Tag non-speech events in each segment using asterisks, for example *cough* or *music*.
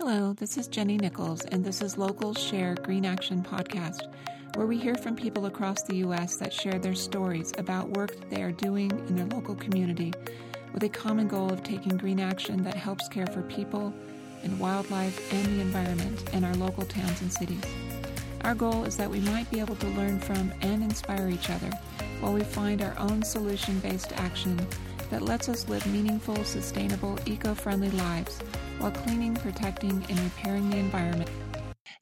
Hello, this is Jenny Nichols, and this is Locals Share Green Action Podcast, where we hear from people across the U.S. that share their stories about work they are doing in their local community with a common goal of taking green action that helps care for people and wildlife and the environment in our local towns and cities. Our goal is that we might be able to learn from and inspire each other while we find our own solution based action that lets us live meaningful, sustainable, eco friendly lives while cleaning, protecting, and repairing the environment.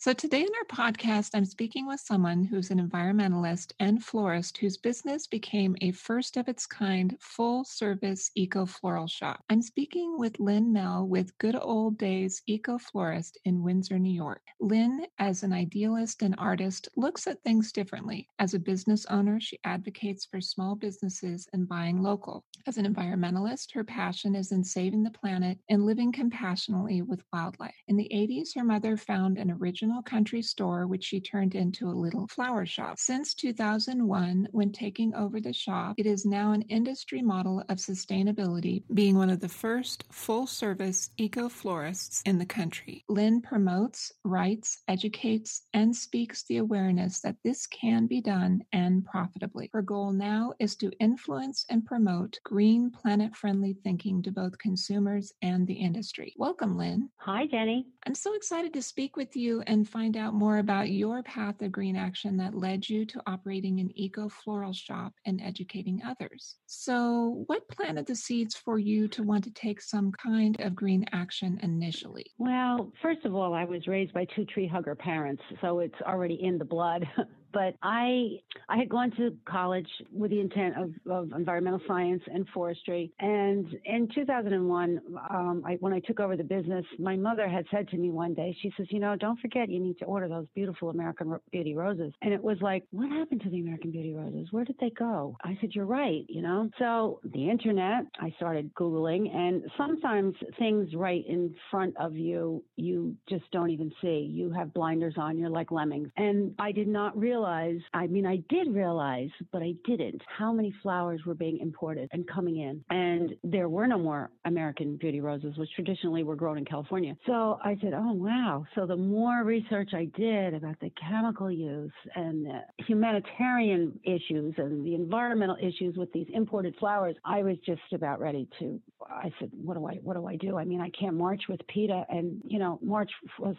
So, today in our podcast, I'm speaking with someone who's an environmentalist and florist whose business became a first of its kind full service eco floral shop. I'm speaking with Lynn Mell with Good Old Days Eco Florist in Windsor, New York. Lynn, as an idealist and artist, looks at things differently. As a business owner, she advocates for small businesses and buying local. As an environmentalist, her passion is in saving the planet and living compassionately with wildlife. In the 80s, her mother found an original country store, which she turned into a little flower shop. Since 2001, when taking over the shop, it is now an industry model of sustainability, being one of the first full service eco florists in the country. Lynn promotes, writes, educates, and speaks the awareness that this can be done and profitably. Her goal now is to influence and promote green, planet friendly thinking to both consumers and the industry. Welcome, Lynn. Hi, Jenny. I'm so excited to speak with you and find out more about your path of green action that led you to operating an eco floral shop and educating others. So, what planted the seeds for you to want to take some kind of green action initially? Well, first of all, I was raised by two tree hugger parents, so it's already in the blood. *laughs* but I I had gone to college with the intent of, of environmental science and forestry. And in 2001, um, I, when I took over the business, my mother had said to me one day, she says, "You know, don't forget you need to order those beautiful American Beauty roses." And it was like, what happened to the American Beauty roses? Where did they go? I said, "You're right." You know, so the internet, I started googling, and sometimes things right in front of you, you just don't even see. You have blinders on. You're like lemmings, and I did not realize realize, I mean, I did realize, but I didn't, how many flowers were being imported and coming in. And there were no more American beauty roses, which traditionally were grown in California. So I said, oh, wow. So the more research I did about the chemical use and humanitarian issues and the environmental issues with these imported flowers, I was just about ready to, I said, what do I, what do I do? I mean, I can't march with PETA and, you know, march,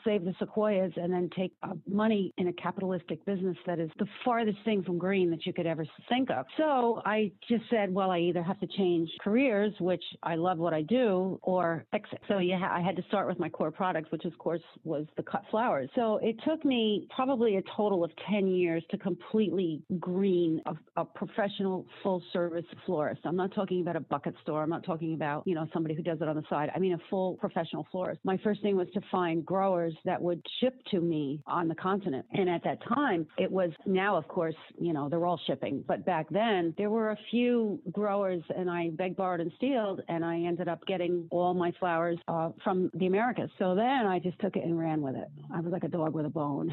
save the sequoias and then take uh, money in a capitalistic business that is the farthest thing from green that you could ever think of. So I just said, well, I either have to change careers, which I love what I do, or exit. So yeah, I had to start with my core products, which of course was the cut flowers. So it took me probably a total of 10 years to completely green a, a professional full service florist. I'm not talking about a bucket store. I'm not talking about, you know, somebody who does it on the side. I mean, a full professional florist. My first thing was to find growers that would ship to me on the continent. And at that time, it was now, of course, you know, they're all shipping. But back then, there were a few growers, and I begged, borrowed, and stealed, and I ended up getting all my flowers uh, from the Americas. So then I just took it and ran with it. I was like a dog with a bone.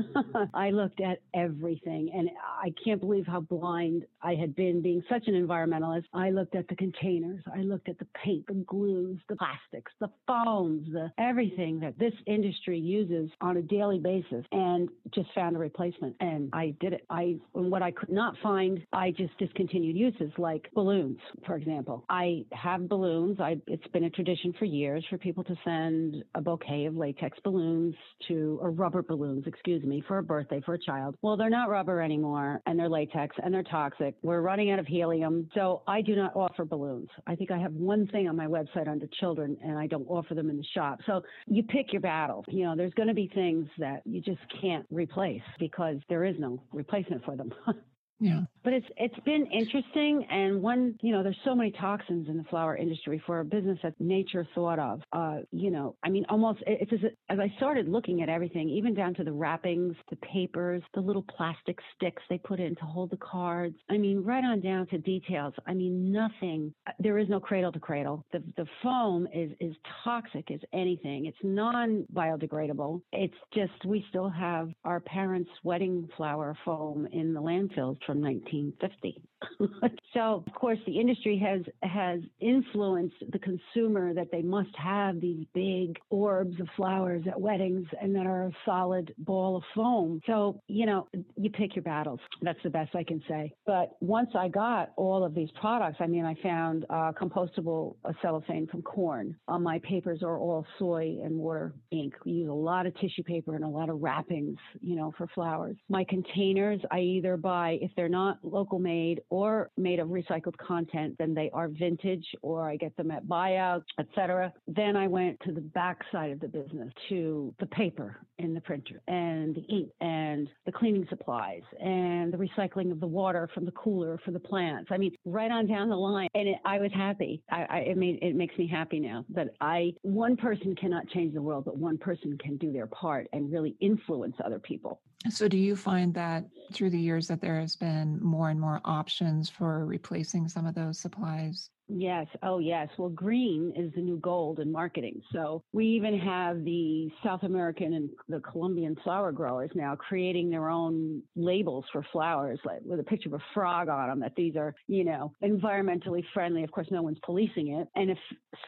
*laughs* I looked at everything, and I can't believe how blind I had been being such an environmentalist. I looked at the containers, I looked at the paint, the glues, the plastics, the foams, the everything that this industry uses on a daily basis, and just found a replacement and I did it. I what I could not find, I just discontinued uses like balloons, for example. I have balloons. I it's been a tradition for years for people to send a bouquet of latex balloons to or rubber balloons, excuse me, for a birthday for a child. Well, they're not rubber anymore and they're latex and they're toxic. We're running out of helium. So I do not offer balloons. I think I have one thing on my website under children and I don't offer them in the shop. So you pick your battle. You know, there's going to be things that you just can't replace because there is no replacement for them. *laughs* Yeah. But it's it's been interesting and one, you know, there's so many toxins in the flower industry for a business that nature thought of. Uh, you know, I mean almost it's as, as I started looking at everything, even down to the wrappings, the papers, the little plastic sticks they put in to hold the cards. I mean, right on down to details. I mean, nothing there is no cradle to cradle. The the foam is is toxic as anything. It's non biodegradable. It's just we still have our parents' wedding flower foam in the landfills from 1950. *laughs* so of course the industry has has influenced the consumer that they must have these big orbs of flowers at weddings and that are a solid ball of foam. So, you know, you pick your battles. That's the best I can say. But once I got all of these products, I mean, I found uh, compostable cellophane from corn. Uh, my papers are all soy and water ink. We use a lot of tissue paper and a lot of wrappings, you know, for flowers. My containers, I either buy, if they're not local made or made of recycled content, then they are vintage or I get them at buyout, etc. Then I went to the back side of the business to the paper in the printer and the ink and the cleaning supplies and the recycling of the water from the cooler for the plants. I mean, right on down the line. And it, I was happy. I, I, it made, it makes me happy now that I, one person cannot change the world, but one person can do their part and really influence other people. So, do you find that through the years that there has been more and more options for replacing some of those supplies? Yes. Oh, yes. Well, green is the new gold in marketing. So we even have the South American and the Colombian flower growers now creating their own labels for flowers, like with a picture of a frog on them. That these are, you know, environmentally friendly. Of course, no one's policing it. And if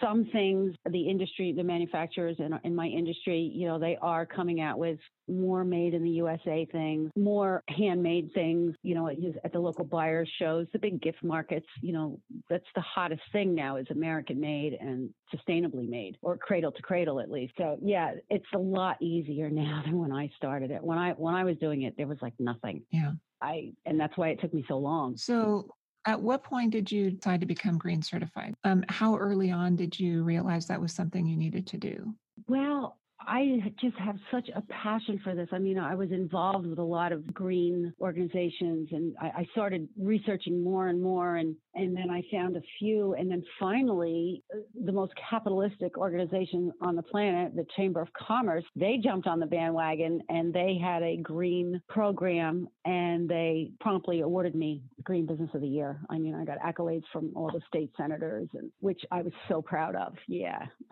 some things, the industry, the manufacturers in, in my industry, you know, they are coming out with more made in the USA things, more handmade things, you know, at the local buyers shows, the big gift markets, you know, that's the hottest thing now is American made and sustainably made or cradle to cradle at least. So yeah, it's a lot easier *laughs* now than when I started it. When I when I was doing it, there was like nothing. Yeah. I and that's why it took me so long. So at what point did you decide to become green certified? Um, how early on did you realize that was something you needed to do? Well, I just have such a passion for this. I mean, I was involved with a lot of green organizations and I, I, started researching more and more and, and then I found a few. And then finally, the most capitalistic organization on the planet, the Chamber of Commerce, they jumped on the bandwagon and they had a green program and they promptly awarded me Green Business of the Year. I mean, I got accolades from all the state senators and which I was so proud of. Yeah. *laughs*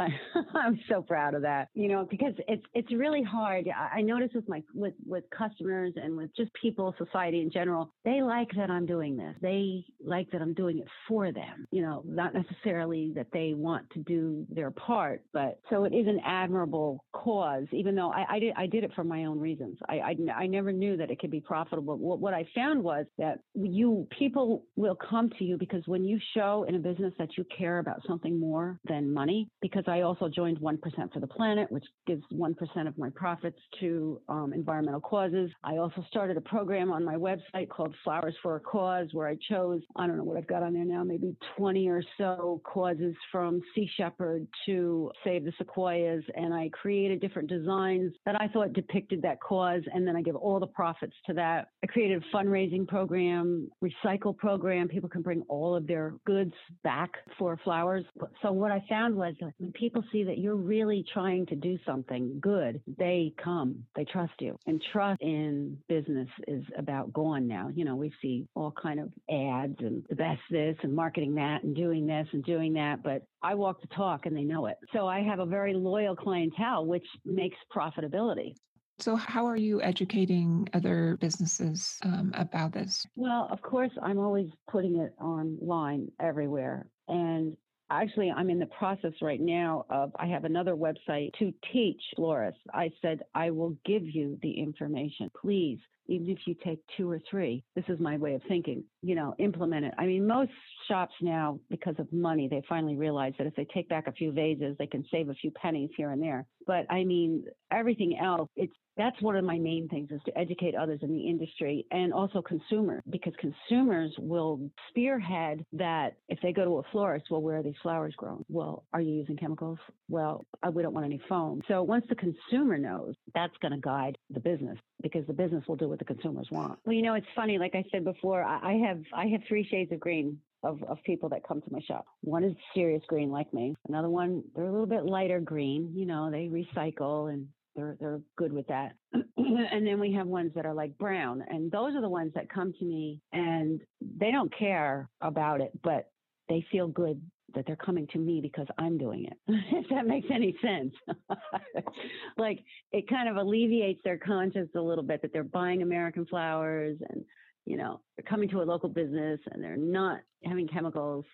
I'm so proud of that. You know, because because it's it's really hard. I notice with my with with customers and with just people, society in general, they like that I'm doing this. They like that I'm doing it for them. You know, not necessarily that they want to do their part, but so it is an admirable cause. Even though I, I did I did it for my own reasons. I, I I never knew that it could be profitable. What what I found was that you people will come to you because when you show in a business that you care about something more than money. Because I also joined One Percent for the Planet, which gives 1% of my profits to um, environmental causes. I also started a program on my website called Flowers for a Cause, where I chose, I don't know what I've got on there now, maybe 20 or so causes from Sea Shepherd to Save the Sequoias. And I created different designs that I thought depicted that cause. And then I give all the profits to that. I created a fundraising program, recycle program. People can bring all of their goods back for flowers. So what I found was when people see that you're really trying to do something, something good, they come, they trust you. And trust in business is about gone now. You know, we see all kind of ads and the best this and marketing that and doing this and doing that, but I walk the talk and they know it. So I have a very loyal clientele, which makes profitability. So, how are you educating other businesses um, about this? Well, of course, I'm always putting it online everywhere. And Actually, I'm in the process right now of, I have another website to teach florists. I said, I will give you the information. Please, even if you take two or three, this is my way of thinking, you know, implement it. I mean, most shops now, because of money, they finally realize that if they take back a few vases, they can save a few pennies here and there. But I mean, everything else, it's that's one of my main things is to educate others in the industry and also consumers because consumers will spearhead that if they go to a florist, well, where are these flowers grown? Well, are you using chemicals? Well, we don't want any foam. So once the consumer knows, that's going to guide the business because the business will do what the consumers want. Well, you know, it's funny. Like I said before, I have I have three shades of green of, of people that come to my shop. One is serious green like me. Another one, they're a little bit lighter green. You know, they recycle and they're they're good with that. *clears throat* and then we have ones that are like brown, and those are the ones that come to me and they don't care about it, but they feel good that they're coming to me because I'm doing it. *laughs* if that makes any sense. *laughs* like it kind of alleviates their conscience a little bit that they're buying American flowers and you know, they're coming to a local business and they're not having chemicals,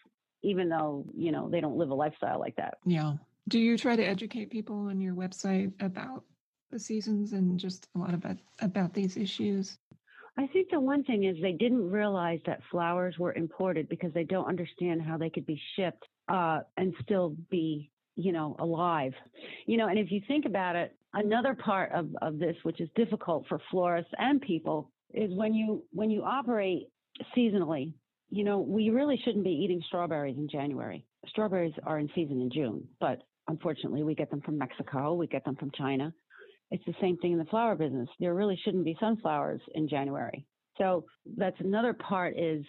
even though, you know, they don't live a lifestyle like that. Yeah. Do you try to educate people on your website about the seasons and just a lot about about these issues? I think the one thing is they didn't realize that flowers were imported because they don't understand how they could be shipped uh, and still be, you know, alive. You know, and if you think about it, another part of, of this, which is difficult for florists and people, is when you when you operate seasonally. You know, we really shouldn't be eating strawberries in January. Strawberries are in season in June, but unfortunately, we get them from Mexico, we get them from China. It's the same thing in the flower business. There really shouldn't be sunflowers in January. So that's another part is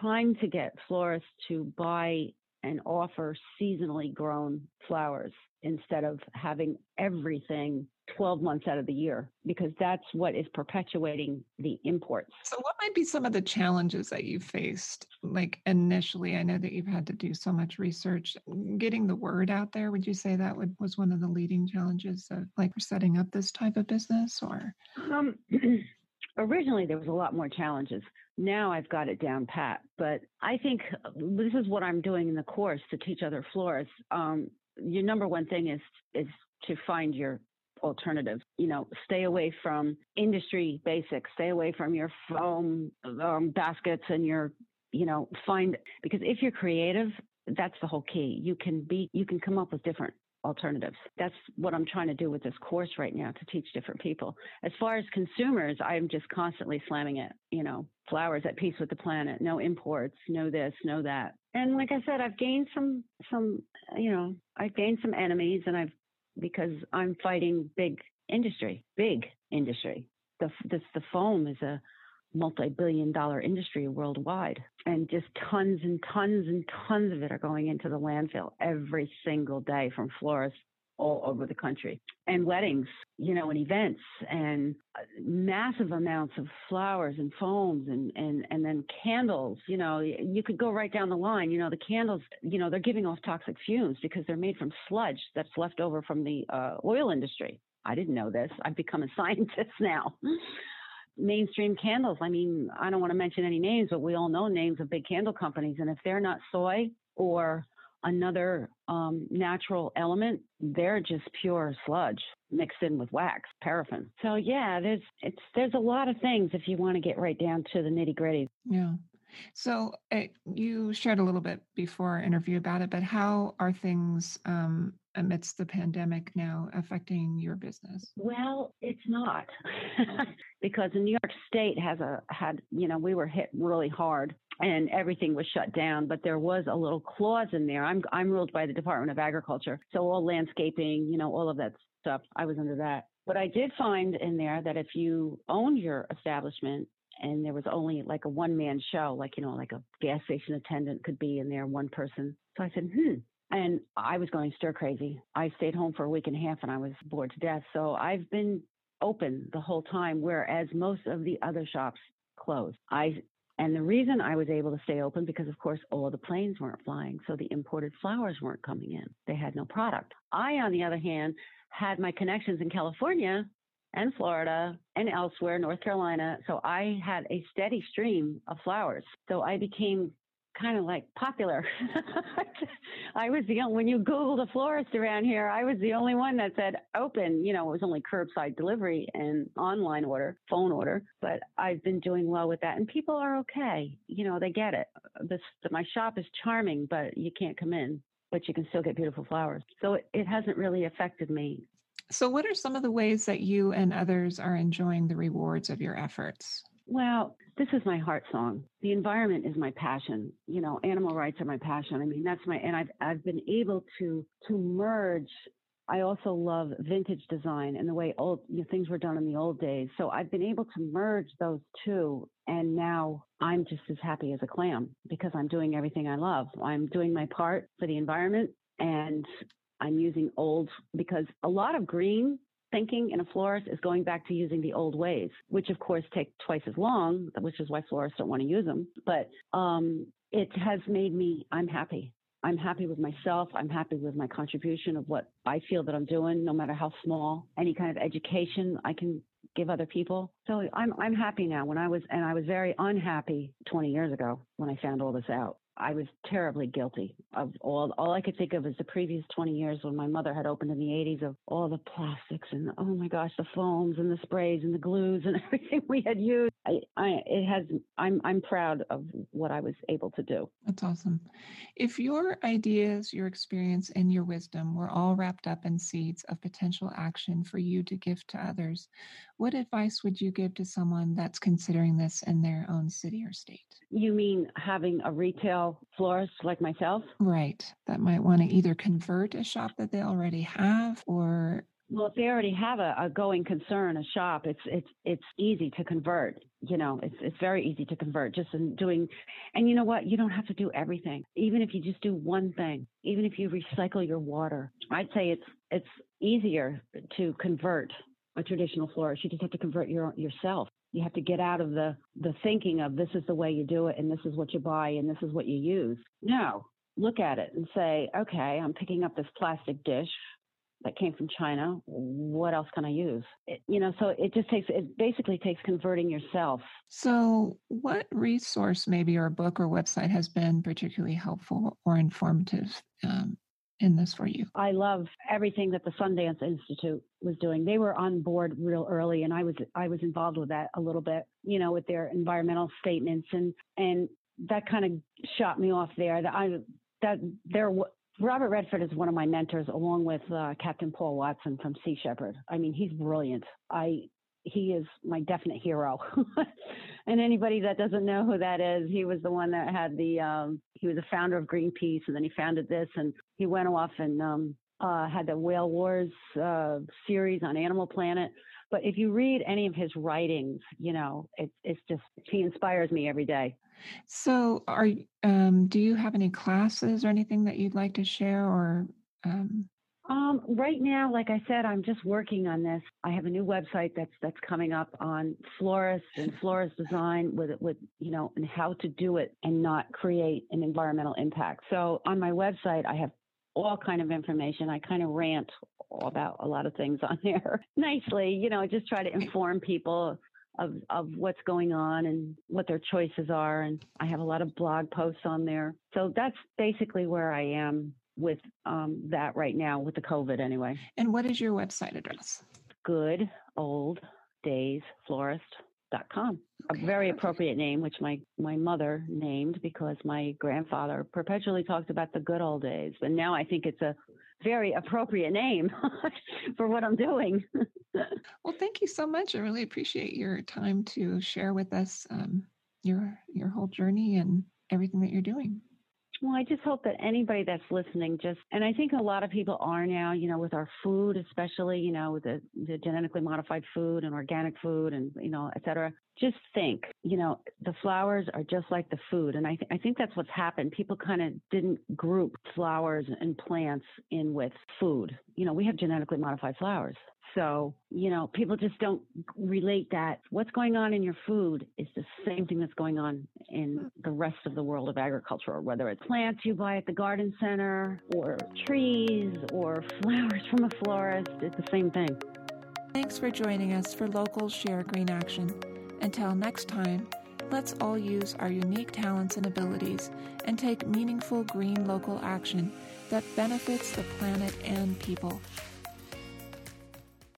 trying to get florists to buy and offer seasonally grown flowers instead of having everything 12 months out of the year because that's what is perpetuating the imports. So, what might be some of the challenges that you faced? Like initially, I know that you've had to do so much research, getting the word out there. Would you say that would, was one of the leading challenges of like setting up this type of business or? Um, *clears throat* originally, there was a lot more challenges. Now I've got it down pat, but I think this is what I'm doing in the course to teach other florists. Um, your number one thing is is to find your alternative. You know, stay away from industry basics. Stay away from your foam um, baskets and your, you know, find because if you're creative, that's the whole key. You can be, you can come up with different alternatives. That's what I'm trying to do with this course right now to teach different people. As far as consumers, I'm just constantly slamming it, you know, flowers at peace with the planet, no imports, no this, no that. And like I said, I've gained some some you know, I've gained some enemies and I've because I'm fighting big industry, big industry. The, this, the foam is a multi-billion dollar industry worldwide and just tons and tons and tons of it are going into the landfill every single day from florists all over the country and weddings you know and events and uh, massive amounts of flowers and foams and and and then candles you know you could go right down the line you know the candles you know they're giving off toxic fumes because they're made from sludge that's left over from the uh, oil industry. I didn't know this. I've become a *laughs* scientist now. Mainstream candles i mean i don't want to mention any names but we all know names of big candle companies and if they're not soy or another um, natural element, they're just pure sludge mixed in with wax, paraffin. So yeah, there's it's there's a lot of things if you want to get right down to the nitty gritty. Yeah. So uh, you shared a little bit before our interview about it, but how are things um, amidst the pandemic now affecting your business? Well, it's not *laughs* because New York State has a had you know we were hit really hard and everything was shut down. But there was a little clause in there. I'm I'm ruled by the Department of Agriculture, so all landscaping, you know, all of that stuff. I was under that. But I did find in there that if you owned your establishment and there was only like a one man show, like, you know, like a gas station attendant could be in there, one person. So I said, hmm. And I was going stir crazy. I stayed home for a week and a half and I was bored to death. So I've been open the whole time, whereas most of the other shops closed. I and the reason I was able to stay open because of course all the planes weren't flying, so the imported flowers weren't coming in. They had no product. I, on the other hand, had my connections in California and Florida and elsewhere, North Carolina. So I had a steady stream of flowers. So I became kind of like popular. *laughs* I was the only, when you Google the florist around here, I was the only one that said open. You know, it was only curbside delivery and online order, phone order. But I've been doing well with that, and people are okay. You know, they get it. This my shop is charming, but you can't come in, but you can still get beautiful flowers. So it, it hasn't really affected me. So, what are some of the ways that you and others are enjoying the rewards of your efforts? Well, this is my heart song. The environment is my passion. You know, animal rights are my passion. I mean, that's my and I've I've been able to to merge I also love vintage design and the way old you know, things were done in the old days. So I've been able to merge those two. And now I'm just as happy as a clam because I'm doing everything I love. I'm doing my part for the environment and I'm using old because a lot of green thinking in a florist is going back to using the old ways, which of course take twice as long, which is why florists don't want to use them. But um, it has made me, I'm happy. I'm happy with myself. I'm happy with my contribution of what I feel that I'm doing, no matter how small. Any kind of education I can give other people. So I'm I'm happy now. When I was and I was very unhappy 20 years ago when I found all this out. I was terribly guilty of all. All I could think of is the previous 20 years when my mother had opened in the 80s of all the plastics and oh my gosh, the foams and the sprays and the glues and *laughs* everything we had used. I, I, it has. I'm, I'm proud of what I was able to do. That's awesome. If your ideas, your experience, and your wisdom were all wrapped up in seeds of potential action for you to give to others, what advice would you give to someone that's considering this in their own city or state? You mean having a retail florist like myself? Right. That might want to either convert a shop that they already have or well, if they already have a, a going concern, a shop, it's it's it's easy to convert. You know, it's it's very easy to convert just in doing and you know what? You don't have to do everything. Even if you just do one thing, even if you recycle your water, I'd say it's it's easier to convert a traditional florist. You just have to convert your yourself you have to get out of the the thinking of this is the way you do it and this is what you buy and this is what you use. No, look at it and say, okay, I'm picking up this plastic dish that came from China. What else can I use? It, you know, so it just takes it basically takes converting yourself. So, what resource, maybe or book or website, has been particularly helpful or informative um, in this for you? I love everything that the Sundance Institute was doing. They were on board real early and I was I was involved with that a little bit, you know, with their environmental statements and and that kind of shot me off there. That I that there Robert Redford is one of my mentors, along with uh, Captain Paul Watson from Sea Shepherd. I mean, he's brilliant. I he is my definite hero. *laughs* and anybody that doesn't know who that is, he was the one that had the um, he was the founder of Greenpeace, and then he founded this, and he went off and um, uh, had the Whale Wars uh, series on Animal Planet. But if you read any of his writings, you know, it's it's just he inspires me every day. So, are um, do you have any classes or anything that you'd like to share, or um, um, right now, like I said, I'm just working on this. I have a new website that's that's coming up on florists and florist design with with you know and how to do it and not create an environmental impact. So on my website, I have all kind of information. I kind of rant about a lot of things on *laughs* there nicely, you know, just try to inform people of of what's going on and what their choices are. And I have a lot of blog posts on there. So that's basically where I am with um, that right now with the COVID anyway. And what is your website address? Good old days florist.com. Okay, a very appropriate name, which my, my mother named because my grandfather perpetually talked about the good old days. But now I think it's a very appropriate name *laughs* for what I'm doing. *laughs* well, thank you so much. I really appreciate your time to share with us um, your your whole journey and everything that you're doing. Well, I just hope that anybody that's listening just, and I think a lot of people are now, you know, with our food, especially, you know, with the, the genetically modified food and organic food and, you know, et cetera. Just think, you know, the flowers are just like the food. And I, th- I think that's what's happened. People kind of didn't group flowers and plants in with food. You know, we have genetically modified flowers. So, you know, people just don't relate that what's going on in your food is the same thing that's going on in hmm. the rest of the world of agriculture, whether it's plants you buy at the garden center or trees or *laughs* flowers from a florist. It's the same thing. Thanks for joining us for Local Share Green Action. Until next time, let's all use our unique talents and abilities and take meaningful green local action that benefits the planet and people.